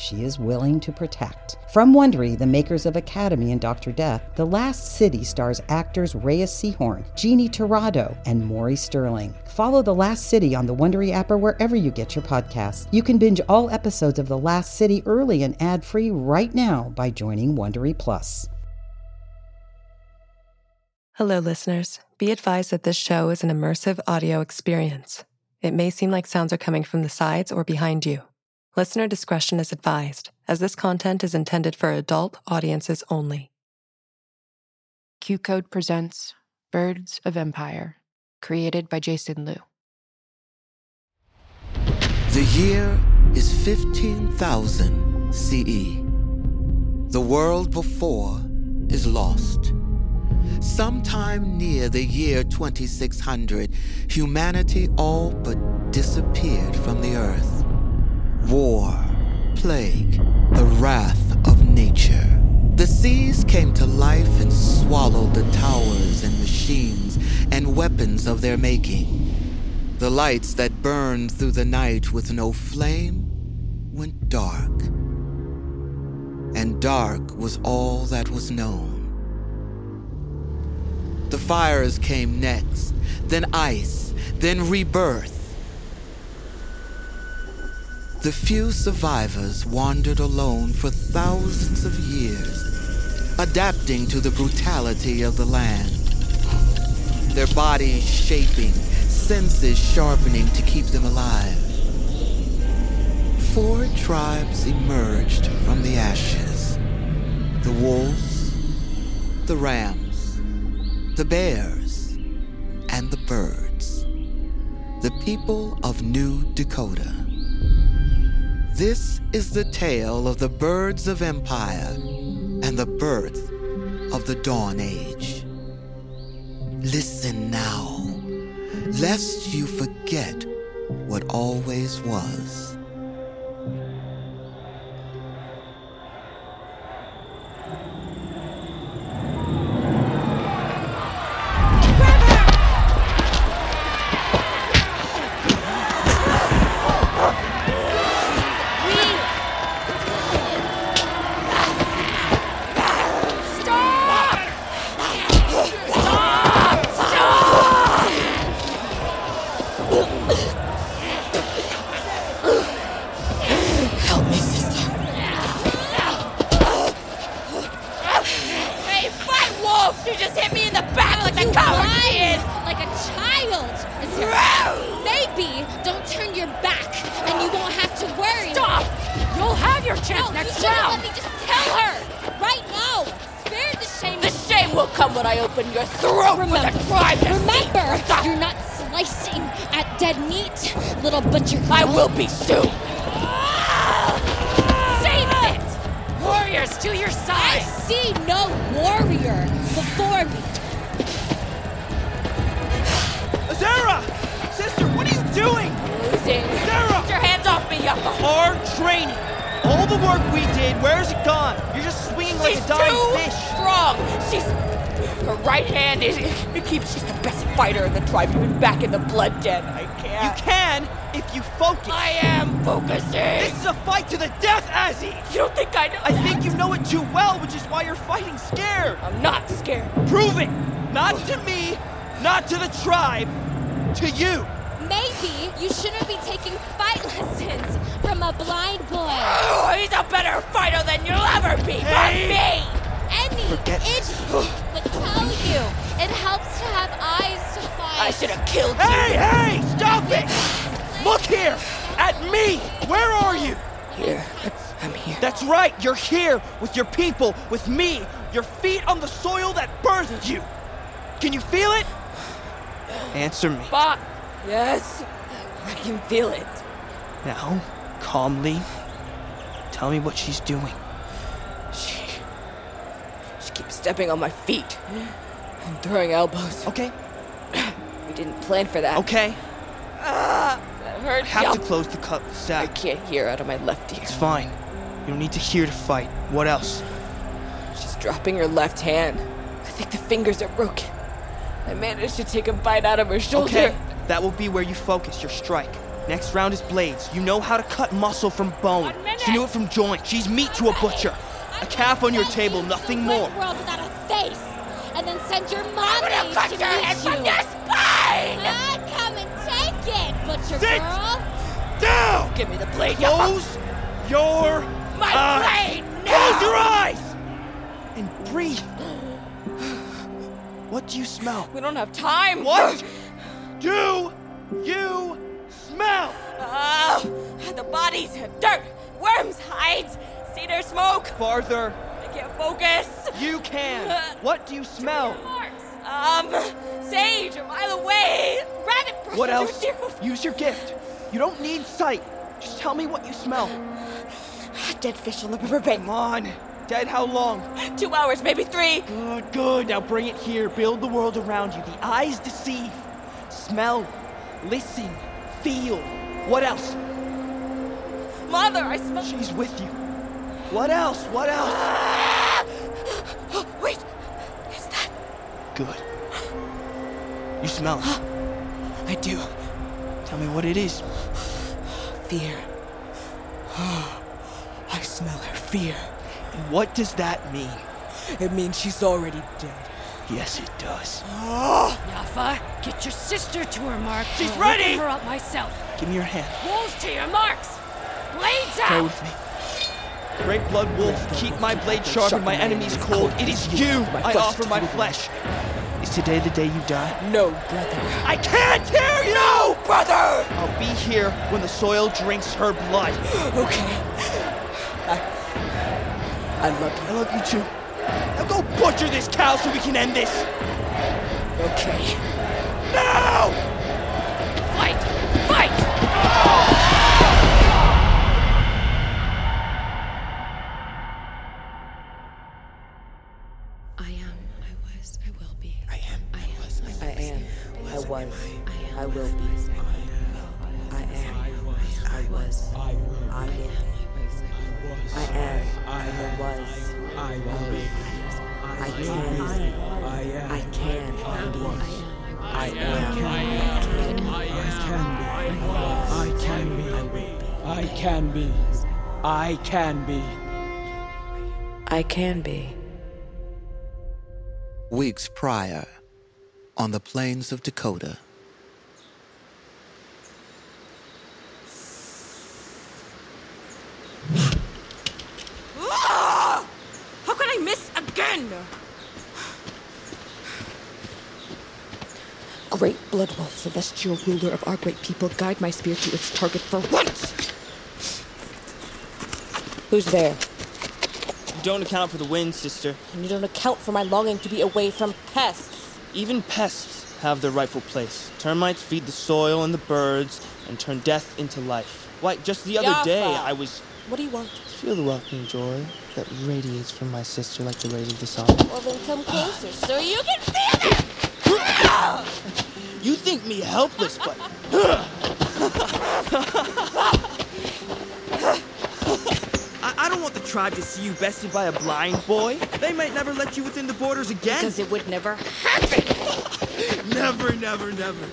she is willing to protect. From Wondery, the makers of Academy and Dr. Death, The Last City stars actors Reyes Sehorn, Jeannie Tirado, and Maury Sterling. Follow The Last City on the Wondery app or wherever you get your podcasts. You can binge all episodes of The Last City early and ad-free right now by joining Wondery Plus. Hello, listeners. Be advised that this show is an immersive audio experience. It may seem like sounds are coming from the sides or behind you. Listener discretion is advised, as this content is intended for adult audiences only. QCODE presents Birds of Empire, created by Jason Lew. The year is 15,000 CE. The world before is lost. Sometime near the year 2600, humanity all but disappeared from the earth. War, plague, the wrath of nature. The seas came to life and swallowed the towers and machines and weapons of their making. The lights that burned through the night with no flame went dark. And dark was all that was known. The fires came next, then ice, then rebirth. The few survivors wandered alone for thousands of years, adapting to the brutality of the land. Their bodies shaping, senses sharpening to keep them alive. Four tribes emerged from the ashes the wolves, the rams, the bears, and the birds. The people of New Dakota. This is the tale of the birds of empire and the birth of the Dawn Age. Listen now, lest you forget what always was. Meat, little butcher. I will be soon! Ah! Save it! Warriors to your side! I see no warrior before me. Azera! Sister, what are you doing? Losing! Sarah! Get your hands off me, Yucca! Our training! All the work we did, where's it gone? You're just swinging like a dying too fish. strong! She's... Her right hand is... It keeps... She's the best fighter in the tribe, even back in the blood den. I can't... You can if you focus. I am focusing! This is a fight to the death, Azzy! You don't think I know I that? think you know it too well, which is why you're fighting scared. I'm not scared. Prove it! Not to me, not to the tribe, to you. Maybe you shouldn't be taking fight lessons from a blind boy. Oh, he's a better fighter than you'll ever be! Hey! But me! Any Forget idiot would tell you it helps to have eyes to fight. I should have killed you! Hey, hey, stop it! Look here, at me. Where are you? Here. I'm here. That's right, you're here with your people, with me, your feet on the soil that birthed you. Can you feel it? Answer me. But... Yes. I can feel it. Now, calmly, tell me what she's doing. Stepping on my feet and throwing elbows. Okay, We didn't plan for that. okay. Ah, that hurt. I have Yup. to close the cut I can't hear out of my left ear. It's fine. You don't need to hear to fight. What else? She's dropping her left hand. I think the fingers are broken. I managed to take a bite out of her shoulder. Okay, that will be where you focus your strike. Next round is blades. You know how to cut muscle from bone. One minute. She knew it from joint. She's meat to a butcher. A calf on your table, nothing more. World without a face, and then send your mom I'm gonna cut to your head meet from you. your spine! Ah, come and take it, butcher Sit girl. Down! Give me the blade, you Close your My eyes. blade! Close your eyes! And breathe. What do you smell? We don't have time. What do you smell? Oh, the bodies, have dirt, worms, hides, cedar smoke. Farther. I can't focus. You can. What do you smell? Um, sage a mile away. Rabbit. What else? Use your gift. You don't need sight. Just tell me what you smell. Dead fish on the riverbank. Come on. Dead how long? Two hours, maybe three. Good, good. Now bring it here. Build the world around you. The eyes deceive. Smell. Listen. Feel. What else? Mother, I smell. She's with you. What else? What else? Oh, wait, is that? Good. You smell it. I do. Tell me what it is. Fear. I smell her fear. And what does that mean? It means she's already dead. Yes, it does. Yaffa, get your sister to her mark. She's ready! Her up myself. Give me your hand. Wolves to your marks. Blades Go out. with me. Great Blood Wolf, keep my blade sharp and my enemies cold. It is you I offer my flesh. Is today the day you die? No, brother. I can't hear you! No, brother! I'll be here when the soil drinks her blood. Okay. I. I love you. I love you too. Now go butcher this cow so we can end this. Okay. Now! Can be. Weeks prior, on the plains of Dakota, How could I miss again? Great Blood Wolf, celestial ruler of our great people, guide my spear to its target for once. Who's there? You don't account for the wind, sister. And you don't account for my longing to be away from pests. Even pests have their rightful place. Termites feed the soil and the birds and turn death into life. Why, just the other day I was. What do you want? Feel the welcoming joy that radiates from my sister like the rays of the sun. Well, then come closer so you can feel it! You think me helpless, but. I, I don't want the tribe to see you bested by a blind boy. They might never let you within the borders again. Because it would never happen. Never, never, never.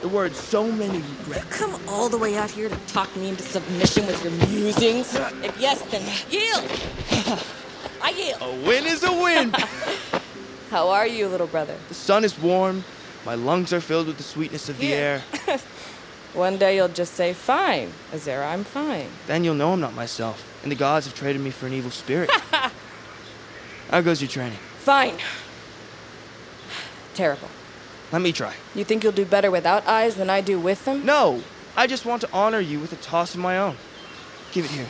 The word so many regrets. come all the way out here to talk me into submission with your musings. If yes, then yield. I yield. A win is a win. How are you, little brother? the sun is warm. My lungs are filled with the sweetness of the air. One day you'll just say, fine, Azera, I'm fine. Then you'll know I'm not myself, and the gods have traded me for an evil spirit. How goes your training? Fine. Terrible. Let me try. You think you'll do better without eyes than I do with them? No, I just want to honor you with a toss of my own. Give it here.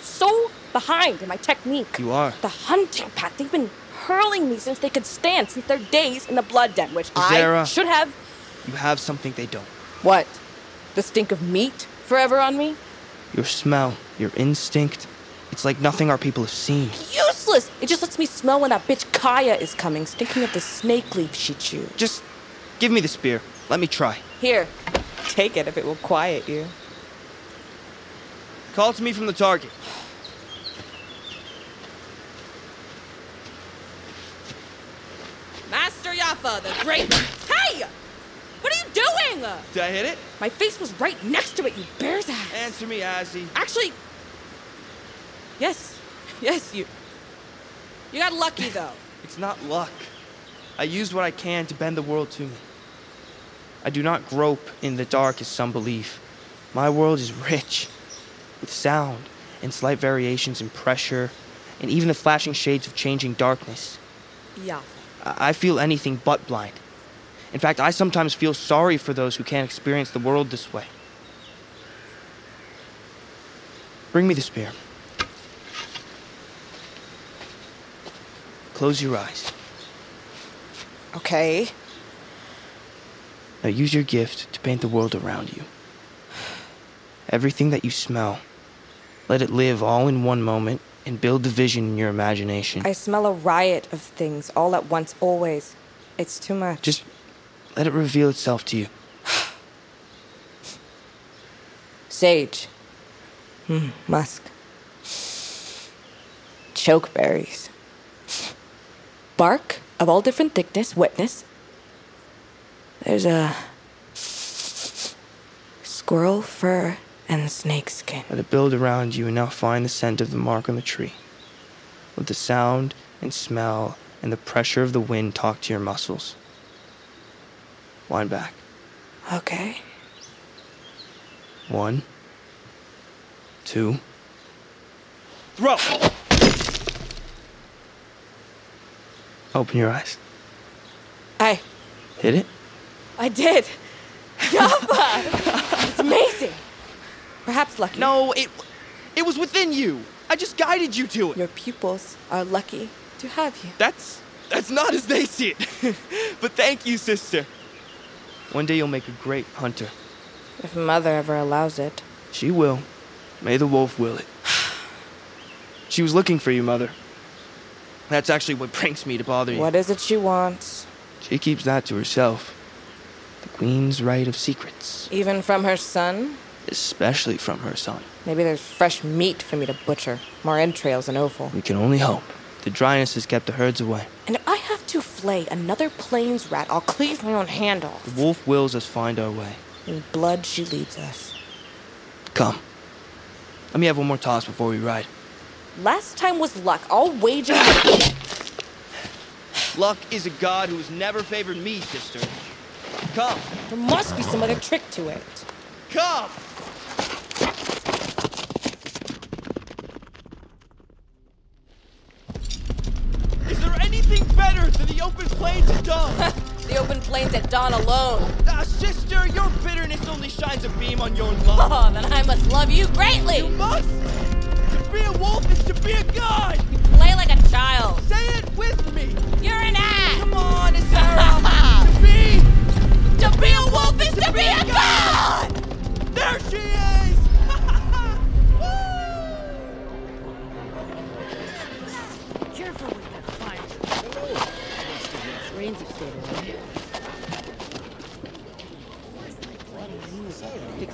So behind in my technique. You are. The hunting pack, they've been hurling me since they could stand, since their days in the blood den, which I should have. You have something they don't. What? The stink of meat forever on me? Your smell, your instinct. It's like nothing our people have seen. Useless. It just lets me smell when that bitch Kaya is coming, stinking of the snake leaf she chewed. Just give me the spear. Let me try. Here, take it if it will quiet you. Call to me from the target. Master Yafa, the great. Hey! What are you doing? Did I hit it? My face was right next to it, you bear's ass. Answer me, Azzy. Actually, yes, yes, you. You got lucky though. It's not luck. I use what I can to bend the world to me. I do not grope in the dark as some believe. My world is rich with sound and slight variations in pressure and even the flashing shades of changing darkness. Yafa. I I feel anything but blind. In fact, I sometimes feel sorry for those who can't experience the world this way. Bring me the spear. Close your eyes. Okay. Now use your gift to paint the world around you. Everything that you smell, let it live all in one moment and build the vision in your imagination. I smell a riot of things all at once, always. It's too much. Just let it reveal itself to you. Sage. Hmm, musk. Chokeberries. Bark of all different thickness, wetness. There's a squirrel fur and snake skin. Let it build around you and now find the scent of the mark on the tree. Let the sound and smell and the pressure of the wind talk to your muscles. Wind back. Okay. One, two, throw! Open your eyes. I Hit it? I did. Yaffa! it's amazing. Perhaps lucky. No, it it was within you. I just guided you to it. Your pupils are lucky to have you. That's that's not as they see it. but thank you, sister. One day you'll make a great hunter. If mother ever allows it. She will. May the wolf will it. She was looking for you, mother. That's actually what pranks me to bother you. What is it she wants? She keeps that to herself. The queen's right of secrets, Even from her son? especially from her son. Maybe there's fresh meat for me to butcher. More entrails and offal. We can only hope. The dryness has kept the herds away. And I to flay another plains rat, I'll cleave my own hand off. The wolf wills us find our way. In blood she leads us. Come. Let me have one more toss before we ride. Last time was luck. I'll wager. Luck is a god who has never favored me, sister. Come. there must be some other trick to it. Come! Is there than the open plains at dawn? The open plains at dawn alone. Ah, sister, your bitterness only shines a beam on your love. Oh, then I must love you greatly. You must! To be a wolf is to be a god! You play like a child. Say it with me! You're an ass. Come on, Sarah! to be! To be a wolf is to be a god. There she is!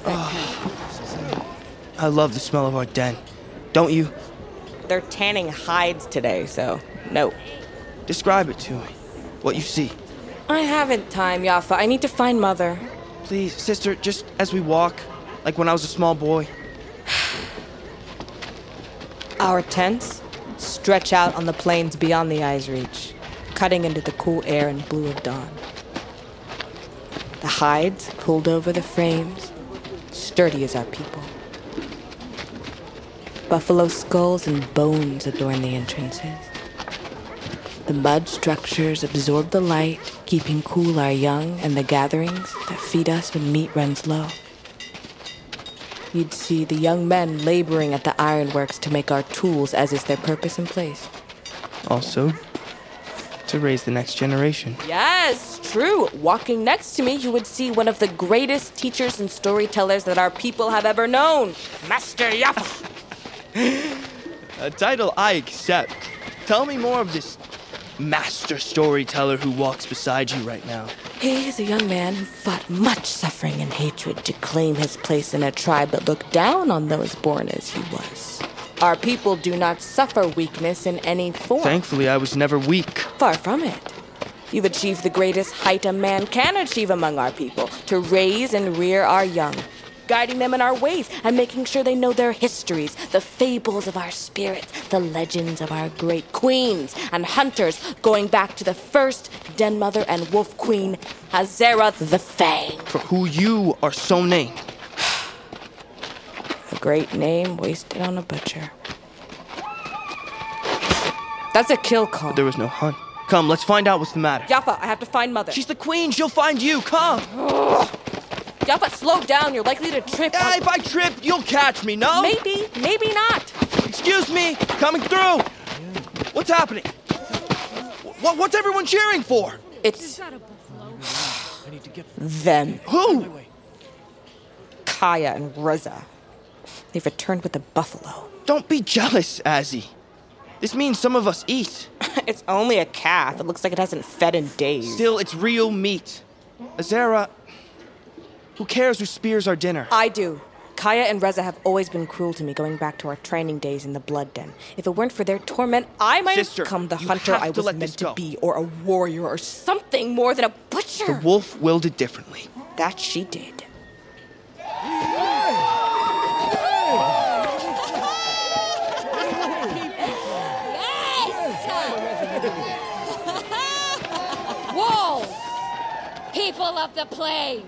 Tank. I love the smell of our den. Don't you? They're tanning hides today, so no. Describe it to me. What you see. I haven't time, Yafa. I need to find mother. Please, sister, just as we walk, like when I was a small boy. Our tents stretch out on the plains beyond the eye's reach, cutting into the cool air and blue of dawn. The hides pulled over the frames, sturdy as our people. Buffalo skulls and bones adorn the entrances. The mud structures absorb the light, keeping cool our young and the gatherings that feed us when meat runs low. You'd see the young men laboring at the ironworks to make our tools as is their purpose and place. Also, to raise the next generation. Yes, true. Walking next to me, you would see one of the greatest teachers and storytellers that our people have ever known, Master Yaffa. A title I accept. Tell me more of this master storyteller who walks beside you right now. He is a young man who fought much suffering and hatred to claim his place in a tribe that looked down on those born as he was. Our people do not suffer weakness in any form. Thankfully, I was never weak. Far from it. You've achieved the greatest height a man can achieve among our people to raise and rear our young, guiding them in our ways and making sure they know their histories, the fables of our spirits, the legends of our great queens and hunters, going back to the first Den Mother and Wolf Queen, Azera the Fang. For who you are so named. A great name wasted on a butcher. That's a kill call. But there was no hunt. Come, let's find out what's the matter. Yaffa, I have to find Mother. She's the queen. She'll find you. Come. Yaffa, slow down. You're likely to trip. Yeah, if I trip, you'll catch me, no? Maybe, maybe not. Excuse me. Coming through. What's happening? What, what's everyone cheering for? It's them. Who? Kaya and Reza. They've returned with a buffalo. Don't be jealous, Azzy. This means some of us eat. it's only a calf. It looks like it hasn't fed in days. Still, it's real meat. Azera, who cares who spears our dinner? I do. Kaya and Reza have always been cruel to me going back to our training days in the Blood Den. If it weren't for their torment, I might Sister, have become the hunter I was let meant to be, or a warrior, or something more than a butcher. The wolf willed it differently. That she did. Of the plains!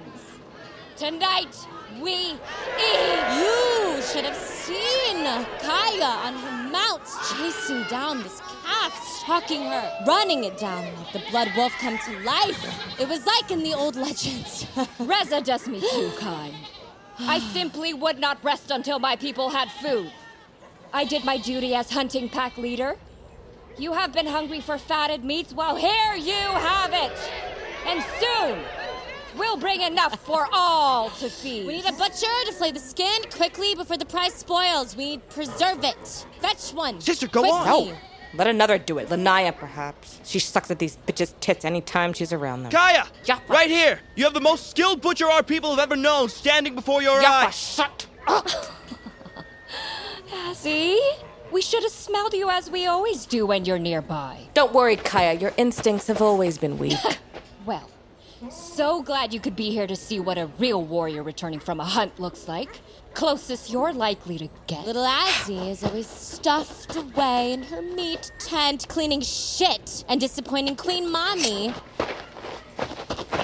Tonight we eat! You should have seen Kaya on her mount chasing down this calf, stalking her, running it down like the blood wolf come to life. It was like in the old legends. Reza does me too kind. I simply would not rest until my people had food. I did my duty as hunting pack leader. You have been hungry for fatted meats, well, here you have it! And soon, we'll bring enough for all to feed. We need a butcher to flay the skin quickly before the price spoils. We need preserve it. Fetch one. Sister, go quickly. on. No. Let another do it. Lanaya, perhaps. She sucks at these bitches' tits anytime she's around them. Kaya! Yaffa. Right here! You have the most skilled butcher our people have ever known standing before your Yaffa, eyes. shut up! See? We should have smelled you as we always do when you're nearby. Don't worry, Kaya. Your instincts have always been weak. Well, so glad you could be here to see what a real warrior returning from a hunt looks like. Closest you're likely to get. Little Azzy is always stuffed away in her meat tent, cleaning shit and disappointing Queen Mommy.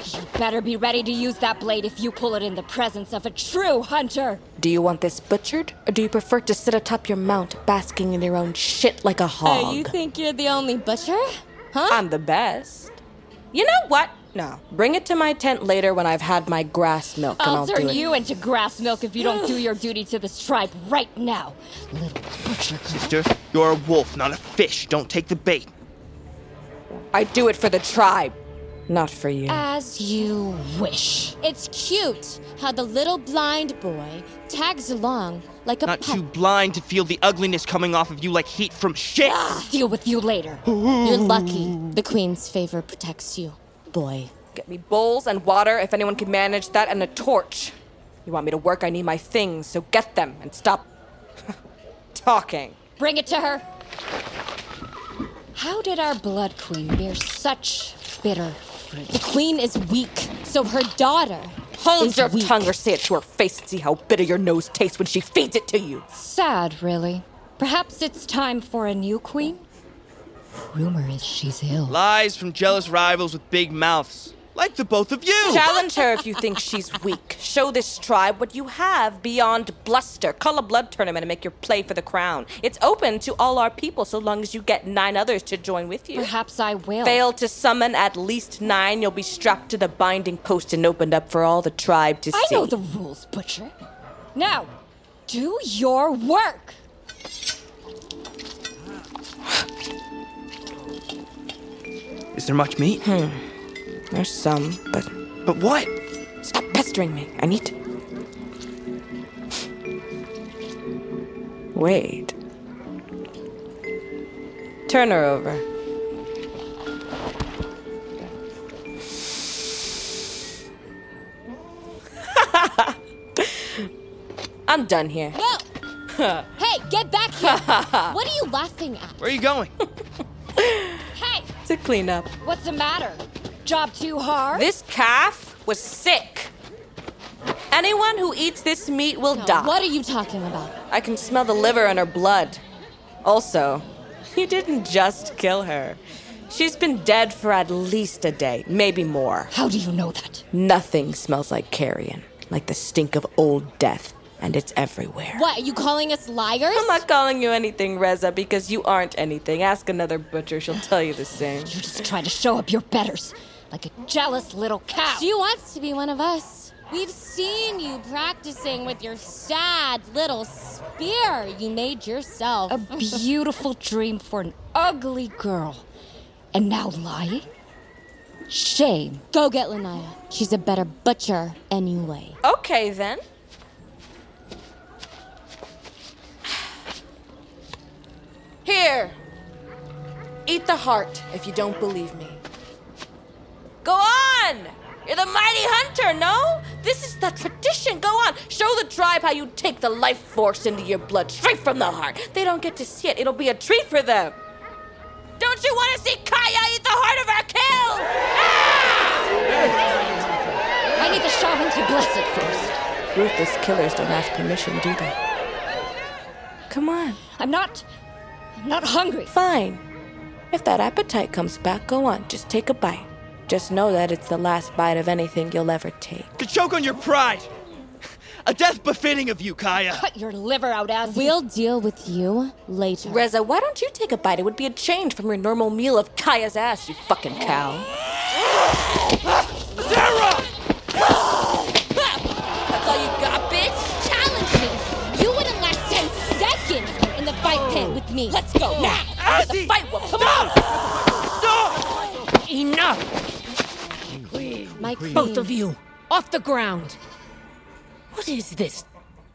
You better be ready to use that blade if you pull it in the presence of a true hunter. do you want this butchered, or do you prefer to sit atop your mount, basking in your own shit like a hog? Hey, you think you're the only butcher? Huh? I'm the best. You know what? No. Bring it to my tent later when I've had my grass milk, I'll I'll turn do it. you into grass milk if you don't do your duty to this tribe right now. Little butcher. Sister, you're a wolf, not a fish. Don't take the bait. I do it for the tribe, not for you. As you wish. It's cute how the little blind boy tags along like a Not pup. too blind to feel the ugliness coming off of you like heat from shit. Ah, deal with you later. You're lucky. The queen's favor protects you, boy. Get me bowls and water if anyone can manage that, and a torch. You want me to work? I need my things, so get them and stop talking. Bring it to her. How did our blood queen bear such bitter fruit? The queen is weak, so her daughter Hold is your weak. tongue or say it to her face and see how bitter your nose tastes when she feeds it to you. Sad, really. Perhaps it's time for a new queen? Rumor is she's ill. Lies from jealous rivals with big mouths. Like the both of you. Challenge her if you think she's weak. Show this tribe what you have beyond bluster. Call a blood tournament and make your play for the crown. It's open to all our people so long as you get nine others to join with you. Perhaps I will. Fail to summon at least nine, you'll be strapped to the binding post and opened up for all the tribe to I see. I know the rules, Butcher. Now, do your work. Is there much meat? Hmm. There's some, but But what? stop pestering me. I need to. Wait. Turn her over. I'm done here. No! hey, get back here! what are you laughing at? Where are you going? Hey! To clean up. What's the matter? Job too hard? This calf was sick. Anyone who eats this meat will No, die. What are you talking about? I can smell the liver in her blood. Also, you didn't just kill her. She's been dead for at least a day, maybe more. How do you know that? Nothing smells like carrion, like the stink of old death, and it's everywhere. What, are you calling us liars? I'm not calling you anything, Reza, because you aren't anything. Ask another butcher, she'll tell you the same. You're just trying to show up your betters, like a jealous little cow. She wants to be one of us. We've seen you practicing with your sad little spear you made yourself. A beautiful dream for an ugly girl. And now lying? Shame. Go get Lanaya. She's a better butcher anyway. Okay, then. Here. Eat the heart if you don't believe me. Go on! You're the mighty hunter, no? This is the tradition. Go on. Show the tribe how you take the life force into your blood straight from the heart. They don't get to see it. It'll be a treat for them. Don't you want to see Kaya eat the heart of our kill? Ah! I need the shaman to bless it first. Ruthless killers don't ask permission, do they? Come on. I'm not. I'm not hungry. Fine. If that appetite comes back, go on. Just take a bite. Just know that it's the last bite of anything you'll ever take. To choke on your pride. A death befitting of you, Kaya. Cut your liver out, Azzy. We'll deal with you later. Reza, why don't you take a bite? It would be a change from your normal meal of Kaya's ass, you fucking cow. Sarah! That's all you got, bitch? Challenge me! You wouldn't last 10 seconds in the fight pit with me. Let's go now. Azzy! Fight wolf, come on! Stop! Enough! My queen. Both of you, off the ground! What is this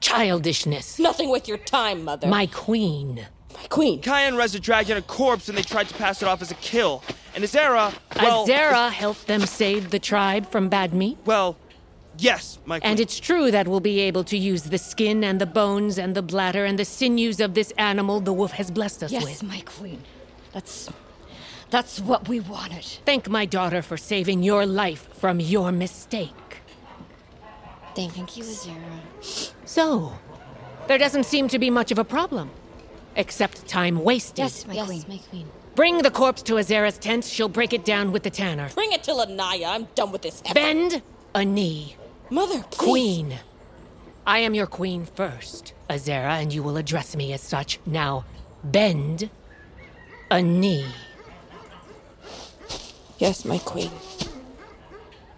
childishness? Nothing with your time, mother. My queen. My queen. Kaya and Reza dragged in a corpse and they tried to pass it off as a kill. And Azera, well... Azera helped them save the tribe from bad meat. Well, yes, my queen. And it's true that we'll be able to use the skin and the bones and the bladder and the sinews of this animal the wolf has blessed us Yes, with. Yes, my queen. That's. That's what we wanted. Thank my daughter for saving your life from your mistake. Thank you, Azera. So, there doesn't seem to be much of a problem. Except time wasted. Yes, my yes, queen. my queen. Bring the corpse to Azera's tent. She'll break it down with the tanner. Bring it to Lanaya. I'm done with this. effort. Bend a knee. Mother, please. Queen. I am your queen first, Azera, and you will address me as such. Now, bend a knee. Yes, my queen.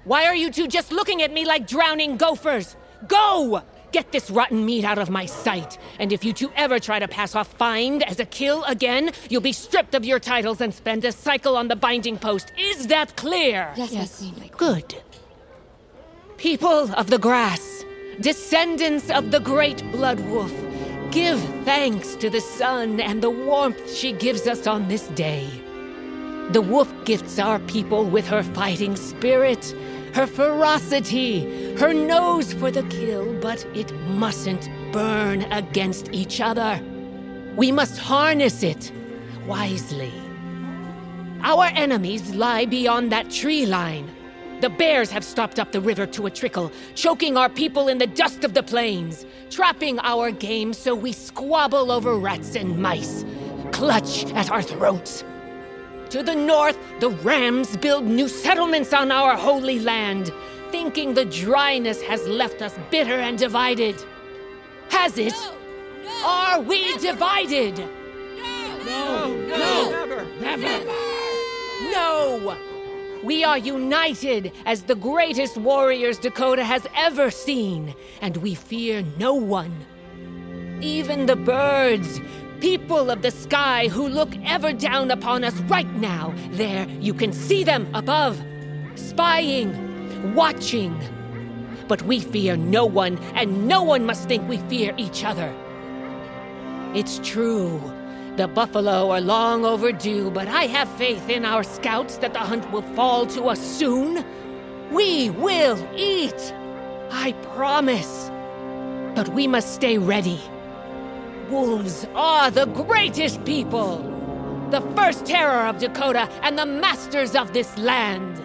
Why are you two just looking at me like drowning gophers? Go! Get this rotten meat out of my sight. And if you two ever try to pass off find as a kill again, you'll be stripped of your titles and spend a cycle on the binding post. Is that clear? Yes, Yes, my queen. my queen. Good. People of the grass, descendants of the great blood wolf, give thanks to the sun and the warmth she gives us on this day. The wolf gifts our people with her fighting spirit, her ferocity, her nose for the kill, but it mustn't burn against each other. We must harness it wisely. Our enemies lie beyond that tree line. The bears have stopped up the river to a trickle, choking our people in the dust of the plains, trapping our game so we squabble over rats and mice, clutch at our throats. To the north, the rams build new settlements on our holy land, thinking the dryness has left us bitter and divided. Has it? Are we divided? No, no, no. never. Never. No! We are united as the greatest warriors Dakota has ever seen, and we fear no one. Even the birds, people of the sky who look ever down upon us right now, there you can see them above, spying, watching. But we fear no one, and no one must think we fear each other. It's true. The buffalo are long overdue, but I have faith in our scouts that the hunt will fall to us soon. We will eat. I promise. But we must stay ready. Wolves are the greatest people, the first terror of Dakota and the masters of this land.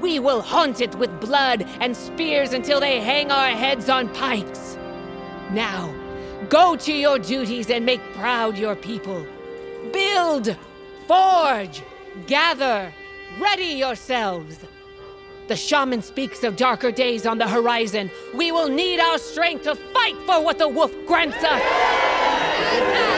We will haunt it with blood and spears until they hang our heads on pikes. Now, go to your duties and make proud your people. Build, forge, gather, ready yourselves. The shaman speaks of darker days on the horizon. We will need our strength to fight for what the wolf grants us.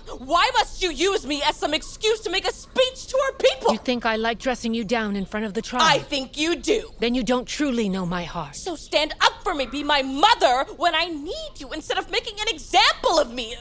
Why must you use me as some excuse to make a speech to our people? You think I like dressing you down in front of the tribe? I think you do. Then you don't truly know my heart. So stand up for me, be my mother when I need you, instead of making an example of me,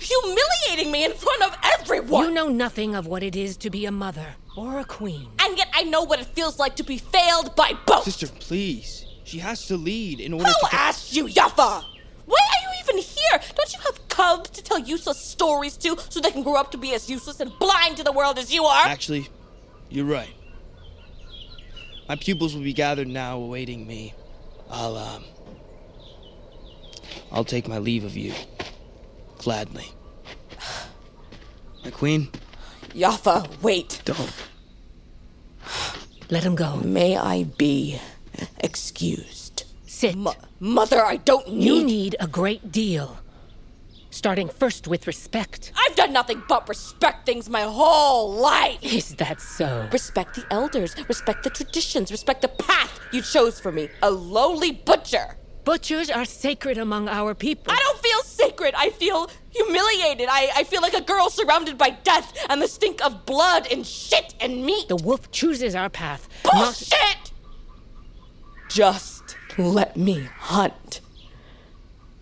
humiliating me in front of everyone. You know nothing of what it is to be a mother or a queen. And yet I know what it feels like to be failed by both. Sister, please. She has to lead in order Who to. get- asked you, Yaffa? Why are you even here? Don't you have cubs to tell useless stories to so they can grow up to be as useless and blind to the world as you are? Actually, you're right. My pupils will be gathered now awaiting me. I'll, um. I'll take my leave of you. Gladly. My queen, Yaffa, wait. don't. Let him go. May I be excused? Sit. Mo- Mother, I don't need. You need a great deal. Starting first with respect. I've done nothing but respect things my whole life. Is that so? Respect the elders, respect the traditions, respect the path you chose for me. A lowly butcher. Butchers are sacred among our people. I don't feel sacred. I feel humiliated. I, I feel like a girl surrounded by death and the stink of blood and shit and meat. The wolf chooses our path. Bullshit! Just let me hunt.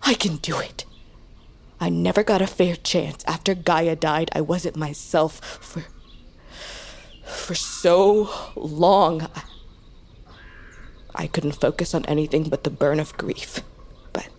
I can do it. I never got a fair chance. After Gaia died, I wasn't myself for. for so long. I, couldn't focus on anything but the burn of grief. But.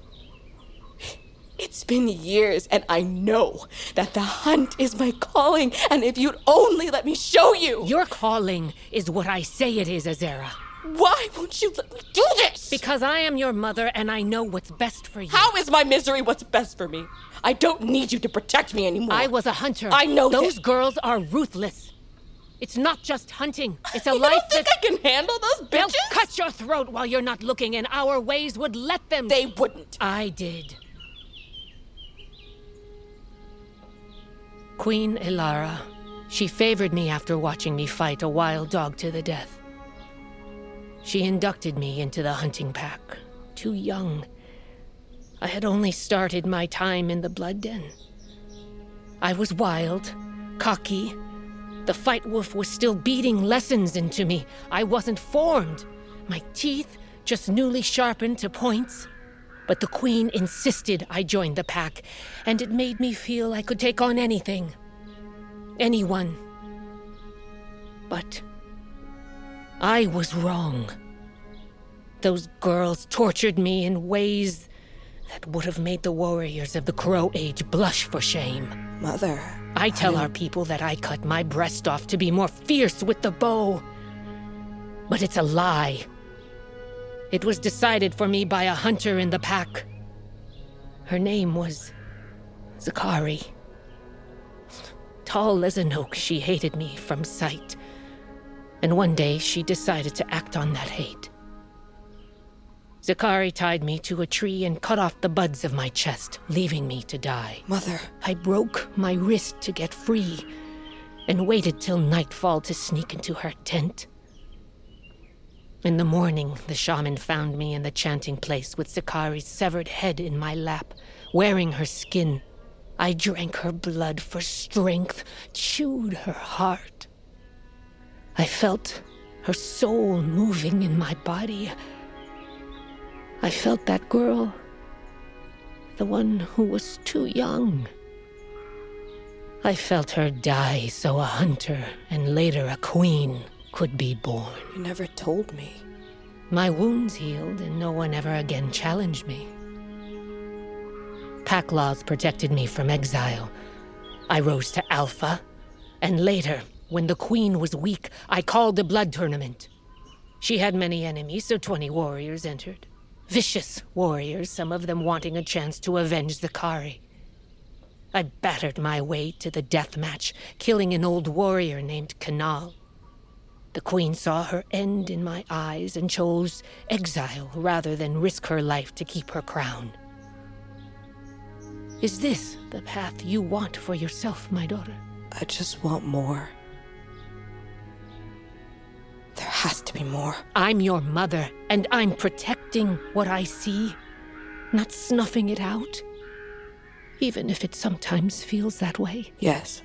It's been years, and I know that the hunt is my calling, and if you'd only let me show you! Your calling is what I say it is, Azera. Why won't you let me do this? Because I am your mother and I know what's best for you. How is my misery what's best for me? I don't need you to protect me anymore. I was a hunter. I know Those girls are ruthless. It's not just hunting. It's a you life don't think that I can handle those they'll bitches? cut your throat while you're not looking, and our ways would let them. They wouldn't. I did. Queen Ilara. She favored me after watching me fight a wild dog to the death. She inducted me into the hunting pack. Too young. I had only started my time in the blood den. I was wild, cocky. The fight wolf was still beating lessons into me. I wasn't formed. My teeth just newly sharpened to points. But the queen insisted I join the pack, and it made me feel I could take on anything. Anyone. But I was wrong. Those girls tortured me in ways that would have made the warriors of the Crow Age blush for shame. Mother. I tell our people that I cut my breast off to be more fierce with the bow. But it's a lie. It was decided for me by a hunter in the pack. Her name was Zakari. Tall as an oak, she hated me from sight. And one day she decided to act on that hate. Zakari tied me to a tree and cut off the buds of my chest, leaving me to die. Mother. I broke my wrist to get free and waited till nightfall to sneak into her tent. In the morning, the shaman found me in the chanting place with Zakari's severed head in my lap, wearing her skin. I drank her blood for strength, chewed her heart. I felt her soul moving in my body. I felt that girl, the one who was too young. I felt her die so a hunter and later a queen could be born. You never told me. My wounds healed and no one ever again challenged me. Pack laws protected me from exile. I rose to Alpha, and later, when the Queen was weak, I called a blood tournament. She had many enemies, so 20 warriors entered. Vicious warriors, some of them wanting a chance to avenge Zakari. I battered my way to the death match, killing an old warrior named Kanal. The queen saw her end in my eyes and chose exile rather than risk her life to keep her crown. Is this the path you want for yourself, my daughter? I just want more. There has to be more. I'm your mother, and I'm protecting what I see, not snuffing it out. Even if it sometimes feels that way. Yes.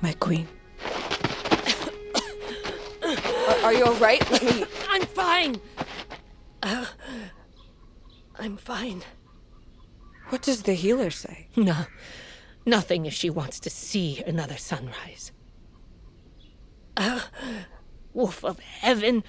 My queen. are, are, you alright? Let me. I'm fine! Uh, I'm fine. What does the healer say? No, nothing if she wants to see another sunrise. Uh, wolf of heaven,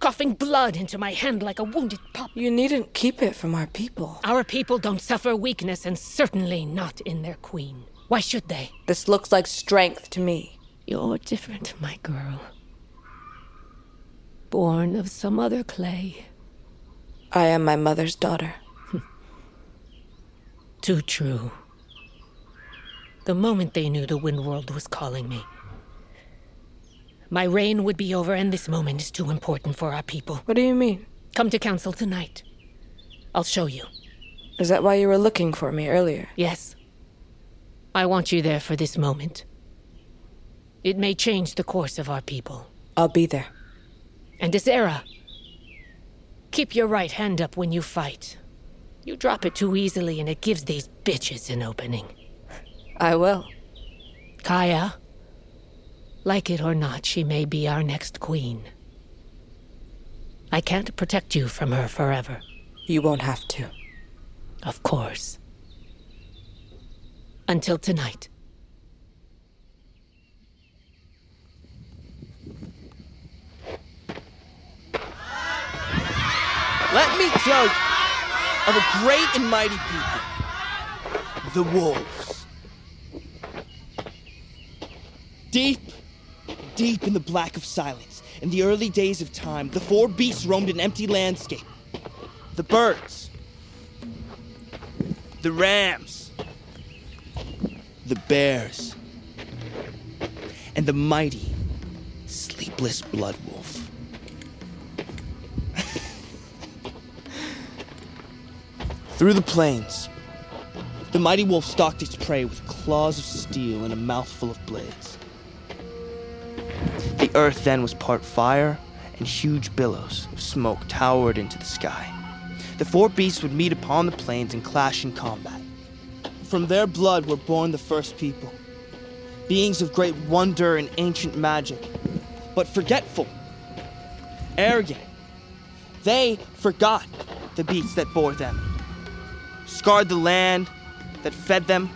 coughing blood into my hand like a wounded pup. You needn't keep it from our people. Our people don't suffer weakness, and certainly not in their queen. Why should they? This looks like strength to me. You're different, my girl. Born of some other clay. I am my mother's daughter. Too true. The moment they knew the Wind World was calling me, my reign would be over, and this moment is too important for our people. What do you mean? Come to council tonight. I'll show you. Is that why you were looking for me earlier? Yes. I want you there for this moment. It may change the course of our people. I'll be there. And Azera, keep your right hand up when you fight. You drop it too easily and it gives these bitches an opening. I will. Kaya, like it or not, she may be our next queen. I can't protect you from her forever. You won't have to. Of course. Until tonight. Let me tell you of a great and mighty people the wolves. Deep, deep in the black of silence, in the early days of time, the four beasts roamed an empty landscape. The birds, the rams, the bears, and the mighty, sleepless blood wolf. Through the plains, the mighty wolf stalked its prey with claws of steel and a mouthful of blades. Earth then was part fire, and huge billows of smoke towered into the sky. The four beasts would meet upon the plains and clash in combat. From their blood were born the first people, beings of great wonder and ancient magic, but forgetful, arrogant. They forgot the beasts that bore them, scarred the land that fed them,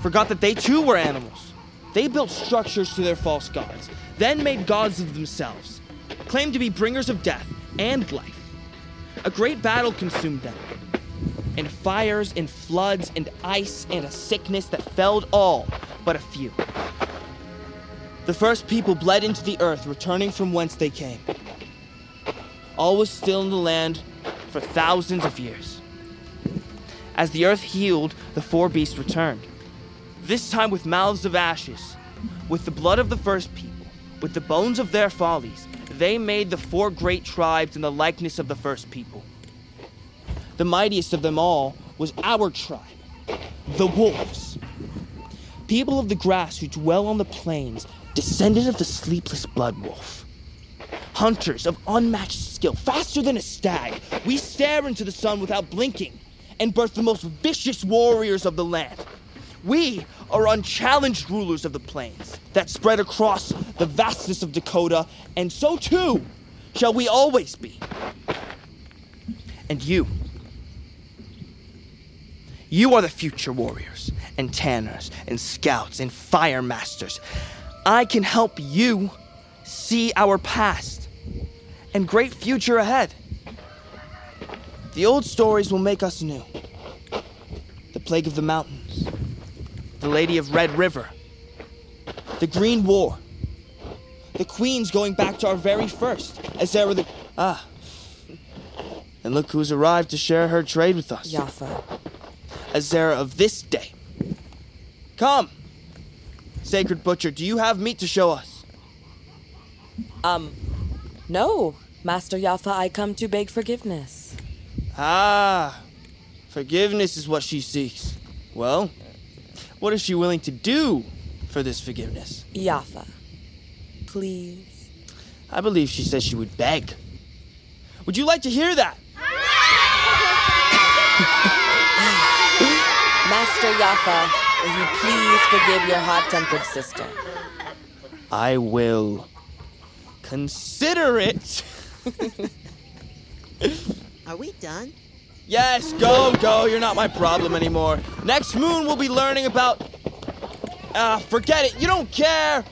forgot that they too were animals. They built structures to their false gods, then made gods of themselves, claimed to be bringers of death and life. A great battle consumed them, and fires and floods and ice and a sickness that felled all but a few. The first people bled into the earth, returning from whence they came. All was still in the land for thousands of years. As the earth healed, the four beasts returned. This time with mouths of ashes, with the blood of the first people, with the bones of their follies, they made the four great tribes in the likeness of the first people. The mightiest of them all was our tribe, the wolves. People of the grass who dwell on the plains, descended of the sleepless blood wolf. Hunters of unmatched skill, faster than a stag, we stare into the sun without blinking and birth the most vicious warriors of the land. We are unchallenged rulers of the plains that spread across the vastness of Dakota, and so too shall we always be. And you, you are the future warriors, and tanners, and scouts, and fire masters. I can help you see our past and great future ahead. The old stories will make us new. The Plague of the Mountains, the Lady of Red River, the Green War, the Queens going back to our very first, Azera the. Ah. And look who's arrived to share her trade with us. Yaffa. Azera of this day. Come! Sacred Butcher, do you have meat to show us? Um, no, Master Yaffa, I come to beg forgiveness. Ah, forgiveness is what she seeks. Well, what is she willing to do for this forgiveness? Yaffa, please. I believe she said she would beg. Would you like to hear that? Master Yaffa, will you please forgive your hot tempered sister? I will consider it. Are we done? Yes, go, go. You're not my problem anymore. Next moon, we'll be learning about. Ah, forget it. You don't care.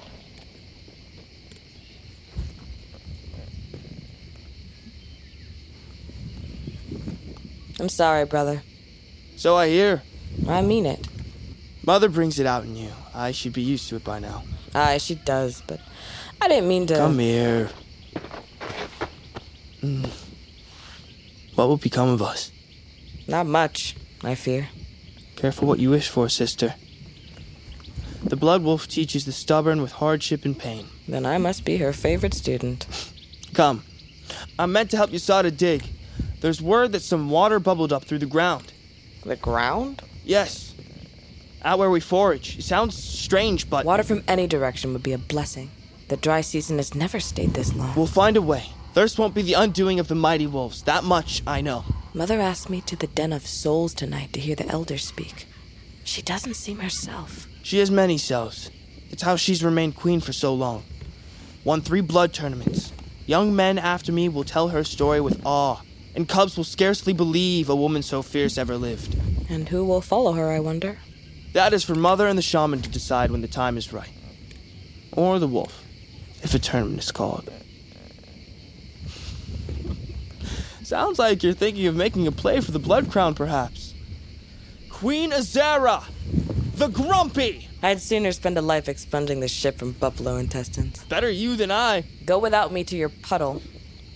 I'm sorry, brother. So I hear. I mean it. Mother brings it out in you. I should be used to it by now. Aye, she does, but I didn't mean to. Come here. Mm. What will become of us? Not much, I fear. Careful what you wish for, sister. The blood wolf teaches the stubborn with hardship and pain. Then I must be her favorite student. Come. I'm meant to help Yasada dig. There's word that some water bubbled up through the ground. The ground? Yes. Out where we forage. It sounds strange, but. Water from any direction would be a blessing. The dry season has never stayed this long. We'll find a way. Thirst won't be the undoing of the mighty wolves. That much I know. Mother asked me to the Den of Souls tonight to hear the elders speak. She doesn't seem herself. She has many selves. It's how she's remained queen for so long. Won three blood tournaments. Young men after me will tell her story with awe, and cubs will scarcely believe a woman so fierce ever lived. And who will follow her, I wonder? That is for Mother and the shaman to decide when the time is right. Or the wolf, if a tournament is called. Sounds like you're thinking of making a play for the Blood Crown, perhaps. Queen Azera! The Grumpy! I'd sooner spend a life expunging the ship from buffalo intestines. Better you than I. Go without me to your puddle.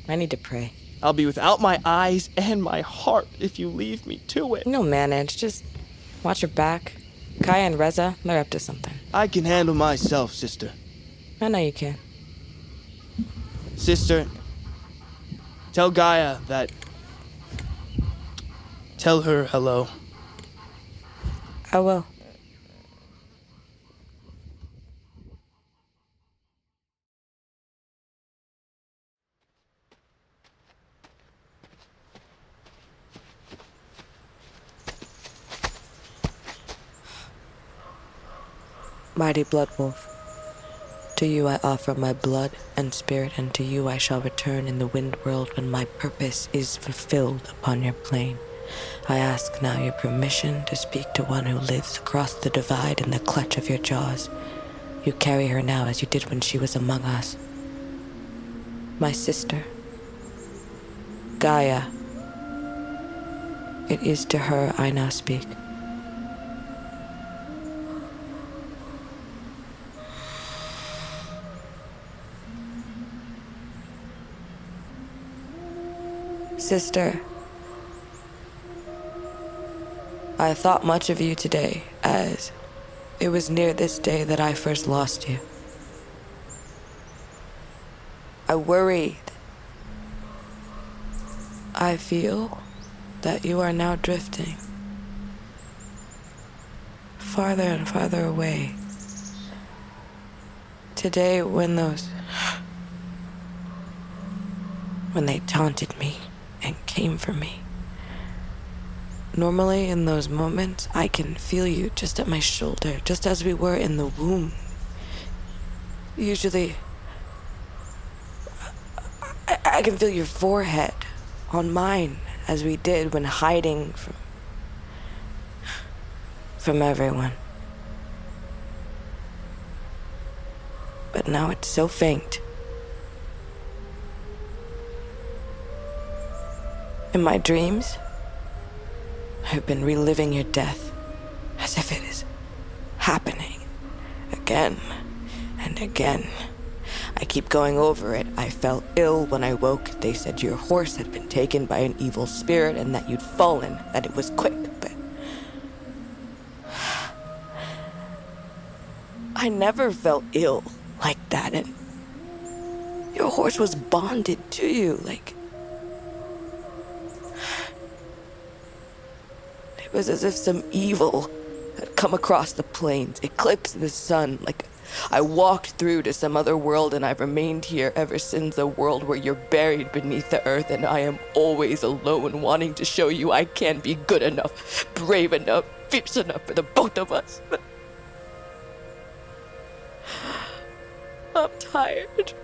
I need to pray. I'll be without my eyes and my heart if you leave me to it. No manage, just watch your back. Kaya and Reza, they're up to something. I can handle myself, sister. I know you can. Sister, tell Gaia that. Tell her hello. I will. Mighty Blood Wolf, to you I offer my blood and spirit, and to you I shall return in the wind world when my purpose is fulfilled upon your plane. I ask now your permission to speak to one who lives across the divide in the clutch of your jaws. You carry her now as you did when she was among us. My sister, Gaia. It is to her I now speak. Sister, I thought much of you today, as it was near this day that I first lost you. I worried. I feel that you are now drifting farther and farther away. Today, when those. when they taunted me came for me. Normally, in those moments, I can feel you just at my shoulder, just as we were in the womb. Usually, I, can feel your forehead on mine as we did when hiding from from everyone. But now it's so faint. In my dreams, I've been reliving your death as if it is happening again and again. I keep going over it. I felt ill when I woke. They said your horse had been taken by an evil spirit and that you'd fallen, that it was quick, but. I never felt ill like that, and. Your horse was bonded to you, like. Was as if some evil had come across the plains, eclipsed the sun, like I walked through to some other world and I've remained here ever since a world where you're buried beneath the earth and I am always alone wanting to show you I can be good enough, brave enough, fierce enough for the both of us. I'm tired.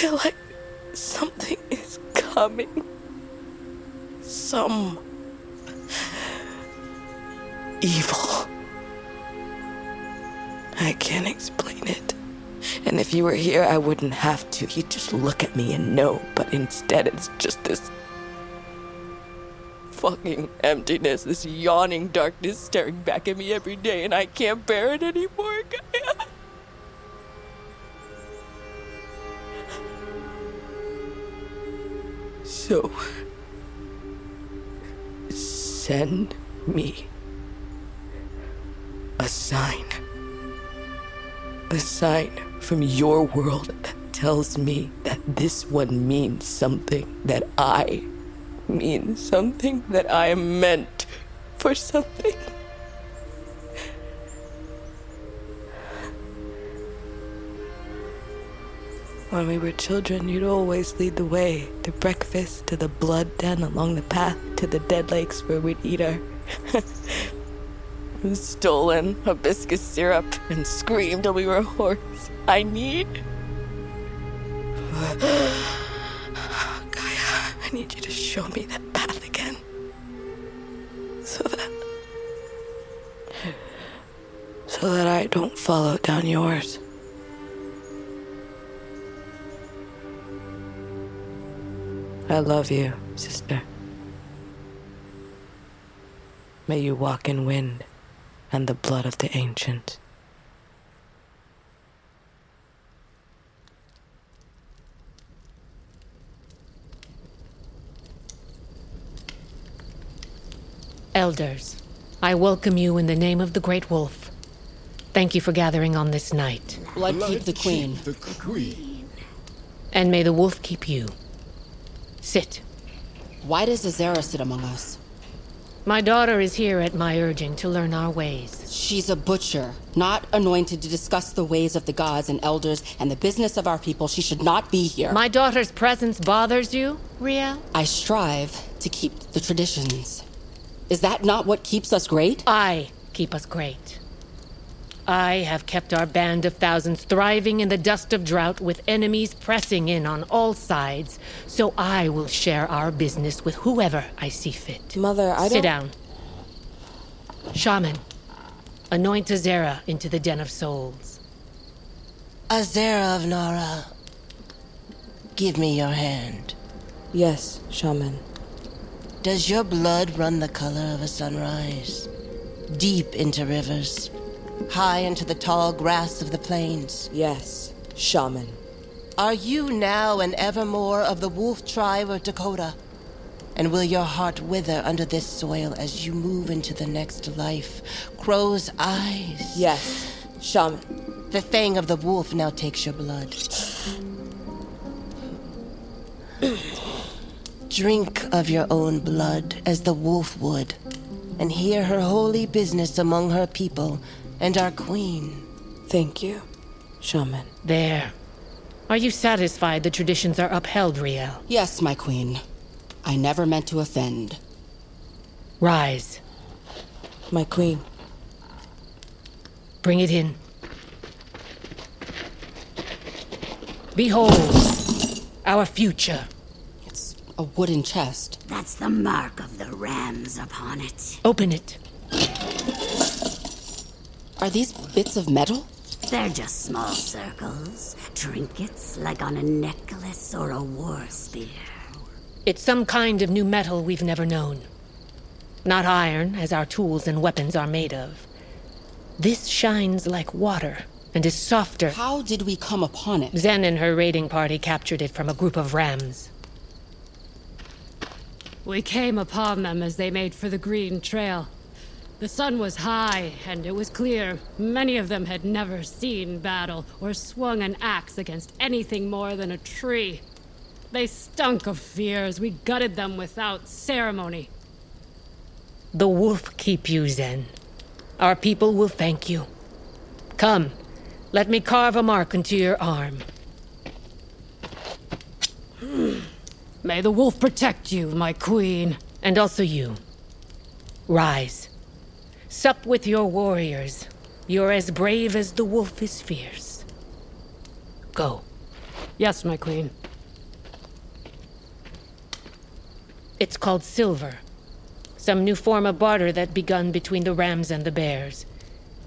Feel like something is coming some evil. I can't explain it. And if you were here, I wouldn't have to. You'd just look at me and know. But instead, it's just this fucking emptiness, this yawning darkness staring back at me every day, and I can't bear it anymore, Gaia. So send me a sign. A sign from your world that tells me that this one means something, that I mean something, that I am meant for something. When we were children, you'd always lead the way to breakfast, to the blood den along the path, to the dead lakes where we'd eat our stolen hibiscus syrup and scream till we were hoarse. I need. Gaia, I need you to show me that path again. So that. So that I don't follow down yours. I love you, sister. May you walk in wind and the blood of the ancients. Elders, I welcome you in the name of the Great Wolf. Thank you for gathering on this night. Blood, Blood keep the queen. the queen. And may the wolf keep you. Sit. Why does Azera sit among us? My daughter is here at my urging to learn our ways. She's a butcher, not anointed to discuss the ways of the gods and elders and the business of our people. She should not be here. My daughter's presence bothers you, Riel? I strive to keep the traditions. Is that not what keeps us great? I keep us great. I have kept our band of thousands thriving in the dust of drought with enemies pressing in on all sides, so I will share our business with whoever I see fit. Mother, I Sit don't... down. Shaman, anoint Azera into the Den of Souls. Azera of Nara, give me your hand. Yes, Shaman. Does your blood run the color of a sunrise? Deep into rivers? High into the tall grass of the plains. Yes, shaman. Are you now and evermore of the wolf tribe of Dakota? And will your heart wither under this soil as you move into the next life? Crow's eyes. Yes, shaman. The fang of the wolf now takes your blood. Drink of your own blood as the wolf would, and hear her holy business among her people and our queen. Thank you, shaman. There. Are you satisfied the traditions are upheld, Riel? Yes, my queen. I never meant to offend. Rise. My queen. Bring it in. Behold, our future. It's a wooden chest. That's the mark of the rams upon it. Open it. Are these bits of metal? They're just small circles, trinkets like on a necklace or a war spear. It's some kind of new metal we've never known. Not iron, as our tools and weapons are made of. This shines like water and is softer. How did we come upon it? Zen and her raiding party captured it from a group of rams. We came upon them as they made for the Green Trail. The sun was high, and it was clear many of them had never seen battle or swung an axe against anything more than a tree. They stunk of fear as we gutted them without ceremony. The wolf keep you, Zen. Our people will thank you. Come, let me carve a mark into your arm. May the wolf protect you, my queen. And also you. Rise. Sup with your warriors. You're as brave as the wolf is fierce. Go. Yes, my queen. It's called silver. Some new form of barter that begun between the rams and the bears.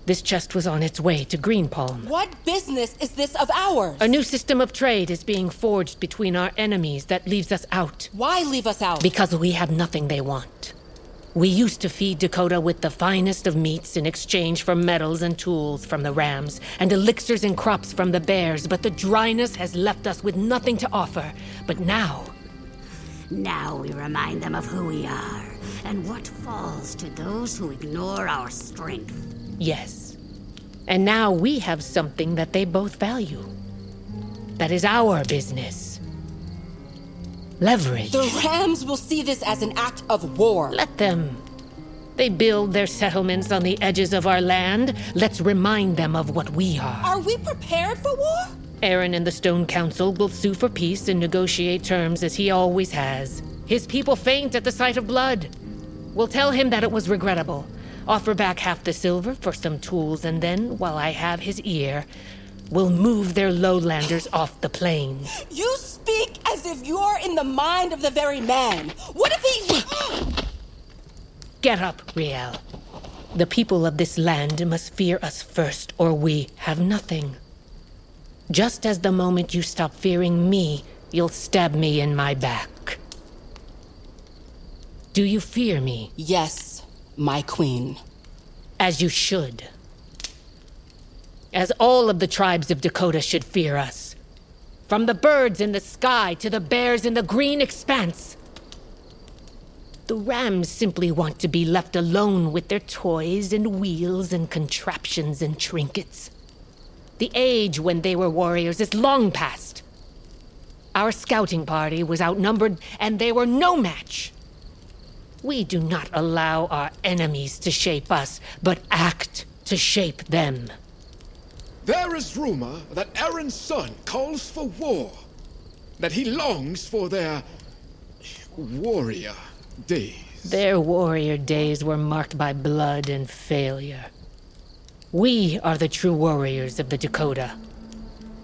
This chest was on its way to Greenpalm. What business is this of ours? A new system of trade is being forged between our enemies that leaves us out. Why leave us out? Because we have nothing they want. We used to feed Dakota with the finest of meats in exchange for metals and tools from the rams, and elixirs and crops from the bears, but the dryness has left us with nothing to offer. But now. Now we remind them of who we are, and what falls to those who ignore our strength. Yes. And now we have something that they both value. That is our business. Leverage. The Rams will see this as an act of war. Let them. They build their settlements on the edges of our land. Let's remind them of what we are. Are we prepared for war? Aaron and the Stone Council will sue for peace and negotiate terms as he always has. His people faint at the sight of blood. We'll tell him that it was regrettable. Offer back half the silver for some tools, and then, while I have his ear, we'll move their lowlanders off the plains. You speak as if you're in the mind of the very man. What if he. Get up, Riel. The people of this land must fear us first, or we have nothing. Just as the moment you stop fearing me, you'll stab me in my back. Do you fear me? Yes, my queen. As you should. As all of the tribes of Dakota should fear us. From the birds in the sky to the bears in the green expanse. The rams simply want to be left alone with their toys and wheels and contraptions and trinkets. The age when they were warriors is long past. Our scouting party was outnumbered, and they were no match. We do not allow our enemies to shape us, but act to shape them. There is rumor that Aaron's son calls for war, that he longs for their warrior days. Their warrior days were marked by blood and failure. We are the true warriors of the Dakota.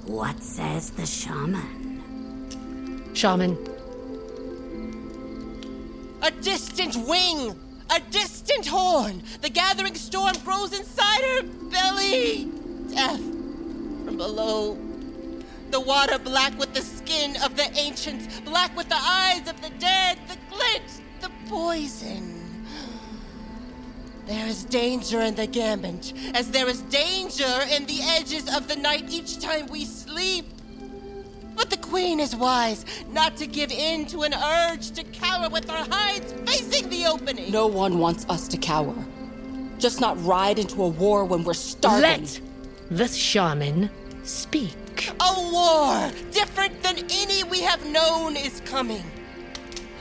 What says the shaman? Shaman, A distant wing! A distant horn! The gathering storm grows inside her belly! Death from below. The water black with the skin of the ancients, black with the eyes of the dead, the glint, the poison. There is danger in the gambit, as there is danger in the edges of the night each time we sleep. But the queen is wise not to give in to an urge to cower with our hides facing the opening. No one wants us to cower. Just not ride into a war when we're starving. Let the shaman speak. A war different than any we have known is coming.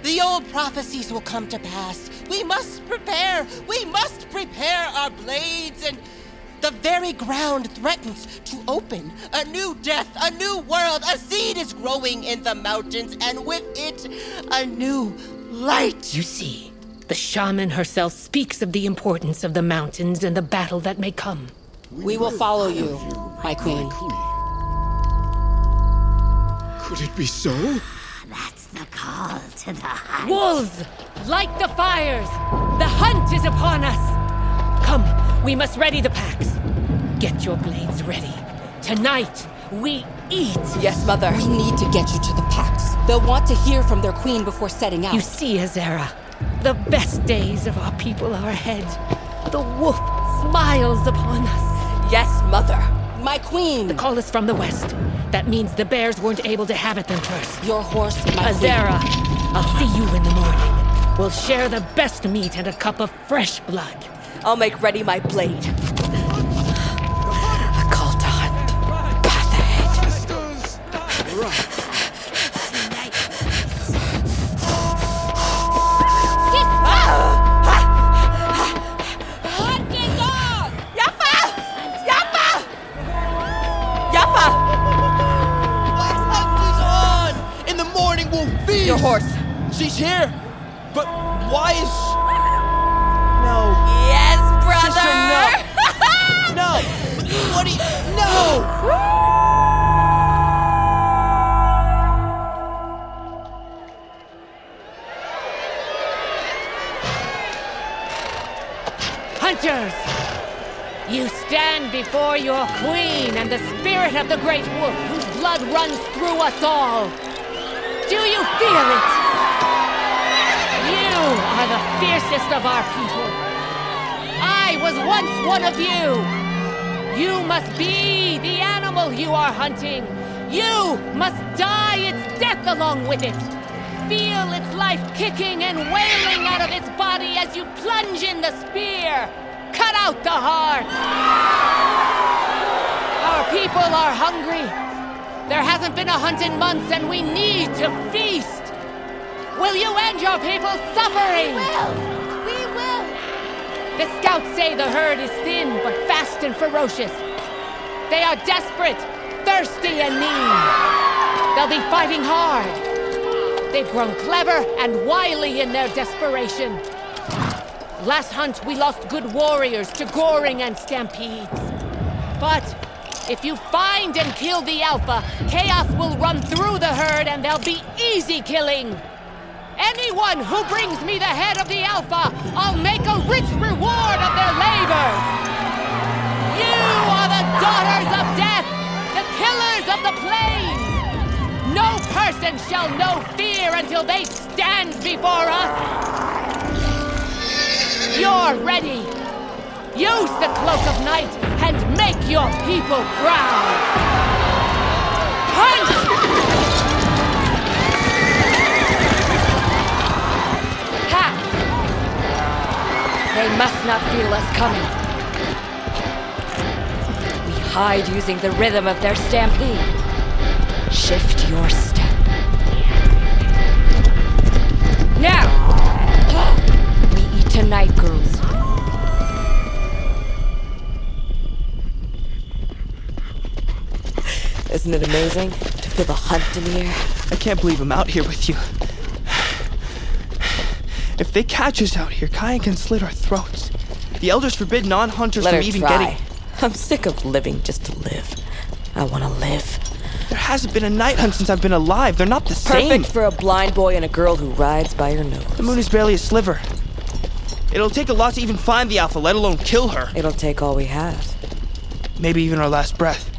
The old prophecies will come to pass. We must prepare. We must prepare our blades and. The very ground threatens to open. A new death, a new world. A seed is growing in the mountains, and with it, a new light. You see, the shaman herself speaks of the importance of the mountains and the battle that may come. We will follow you, my queen. Could it be so? That's the call to the hunt. Wolves! Light the fires! The hunt is upon us! Come, we must ready the packs. Get your blades ready. Tonight, we eat. Yes, Mother. We need to get you to the packs. They'll want to hear from their queen before setting out. You see, Azera, the best days of our people are ahead. The wolf smiles upon us. Yes, Mother. My queen. The call is from the west. That means the bears weren't able to have it them first. Your horse, my Azera, I'll see you in the morning. We'll share the best meat and a cup of fresh blood. I'll make ready my blade. Us all. Do you feel it? You are the fiercest of our people. I was once one of you. You must be the animal you are hunting. You must die its death along with it. Feel its life kicking and wailing out of its body as you plunge in the spear. Cut out the heart. Our people are hungry. There hasn't been a hunt in months, and we need to feast. Will you end your people's suffering? We will! We will! The scouts say the herd is thin, but fast and ferocious. They are desperate, thirsty, and mean. They'll be fighting hard. They've grown clever and wily in their desperation. Last hunt, we lost good warriors to goring and stampedes. But if you find and kill the Alpha, chaos will run through the herd and there'll be easy killing. Anyone who brings me the head of the Alpha, I'll make a rich reward of their labor. You are the daughters of death, the killers of the plains. No person shall know fear until they stand before us. You're ready. Use the cloak of night and make your people proud. Hunt! Ha! They must not feel us coming. We hide using the rhythm of their stampede. Shift your step. Now! We eat tonight, girls. Isn't it amazing to feel the hunt in the air? I can't believe I'm out here with you. If they catch us out here, Kyan can slit our throats. The elders forbid non-hunters Let from her even try. getting. I'm sick of living just to live. I want to live. There hasn't been a night hunt since I've been alive. They're not the same. Perfect for a blind boy and a girl who rides by your nose. The moon is barely a sliver. It'll take a lot to even find the Alpha, let alone kill her. It'll take all we have. Maybe even our last breath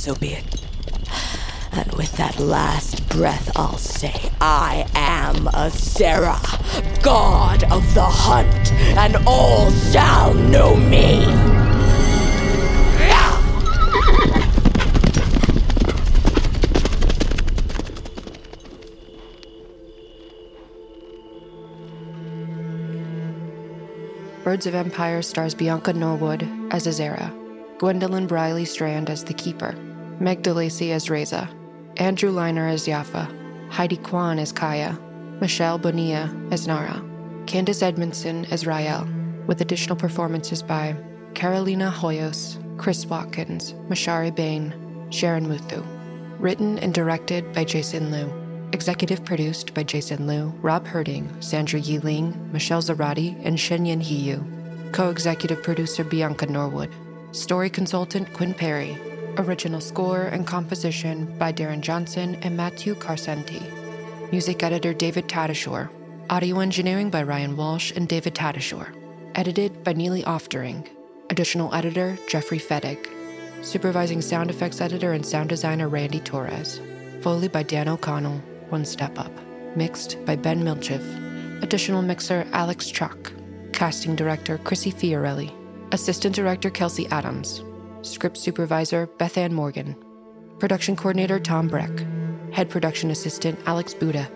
so be it. And with that last breath, I'll say, I am Azera, god of the hunt, and all shall know me. Birds of Empire stars Bianca Norwood as Azera, Gwendolyn Briley Strand as the Keeper, Meg DeLacy as Reza, Andrew Liner as Yaffa, Heidi Kwan as Kaya, Michelle Bonilla as Nara, Candace Edmondson as Rael, with additional performances by Carolina Hoyos, Chris Watkins, Mashari Bain, Sharon Muthu. Written and directed by Jason Lew. Executive produced by Jason Lew, Rob Herting, Sandra Yi Ling, Michelle Zarati, and Shenyan Hiyu. Co executive producer Bianca Norwood. Story consultant Quinn Perry. Original score and composition by Darren Johnson and Matthew Carcenti. Music editor David Tatasciore. Audio engineering by Ryan Walsh and David Tatasciore. Edited by Neely Oftering. Additional editor Jeffrey Fettig. Supervising sound effects editor and sound designer Randy Torres. Foley by Dan O'Connell, One Step Up. Mixed by Ben Milchiff. Additional mixer Alex Chuck. Casting director Chrissy Fiorelli. Assistant director Kelsey Adams. Script supervisor Beth Ann Morgan. Production coordinator Tom Breck. Head production assistant Alex Buda.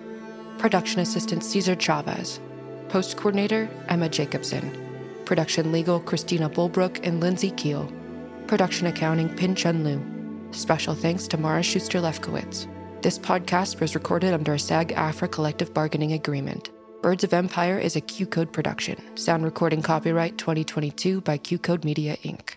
Production assistant Cesar Chavez. Post coordinator Emma Jacobson. Production legal Christina Bulbrook and Lindsay Keel. Production accounting Pin Chun Lu. Special thanks to Mara Schuster Lefkowitz. This podcast was recorded under a SAG AFTRA collective bargaining agreement. Birds of Empire is a QCODE production. Sound recording copyright 2022 by QCODE Media Inc.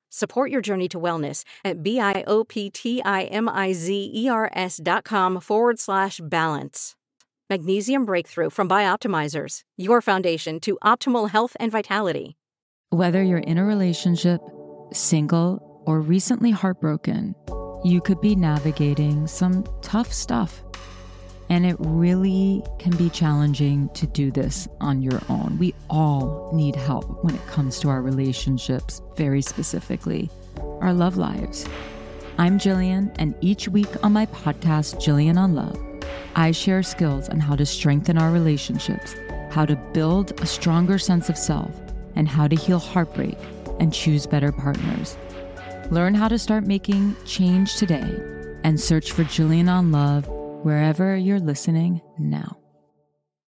Support your journey to wellness at B-I-O-P-T-I-M-I-Z-E-R-S dot com forward slash balance. Magnesium Breakthrough from Bioptimizers, your foundation to optimal health and vitality. Whether you're in a relationship, single, or recently heartbroken, you could be navigating some tough stuff. And it really can be challenging to do this on your own. We all need help when it comes to our relationships, very specifically, our love lives. I'm Jillian, and each week on my podcast, Jillian on Love, I share skills on how to strengthen our relationships, how to build a stronger sense of self, and how to heal heartbreak and choose better partners. Learn how to start making change today and search for Jillian on Love wherever you're listening now.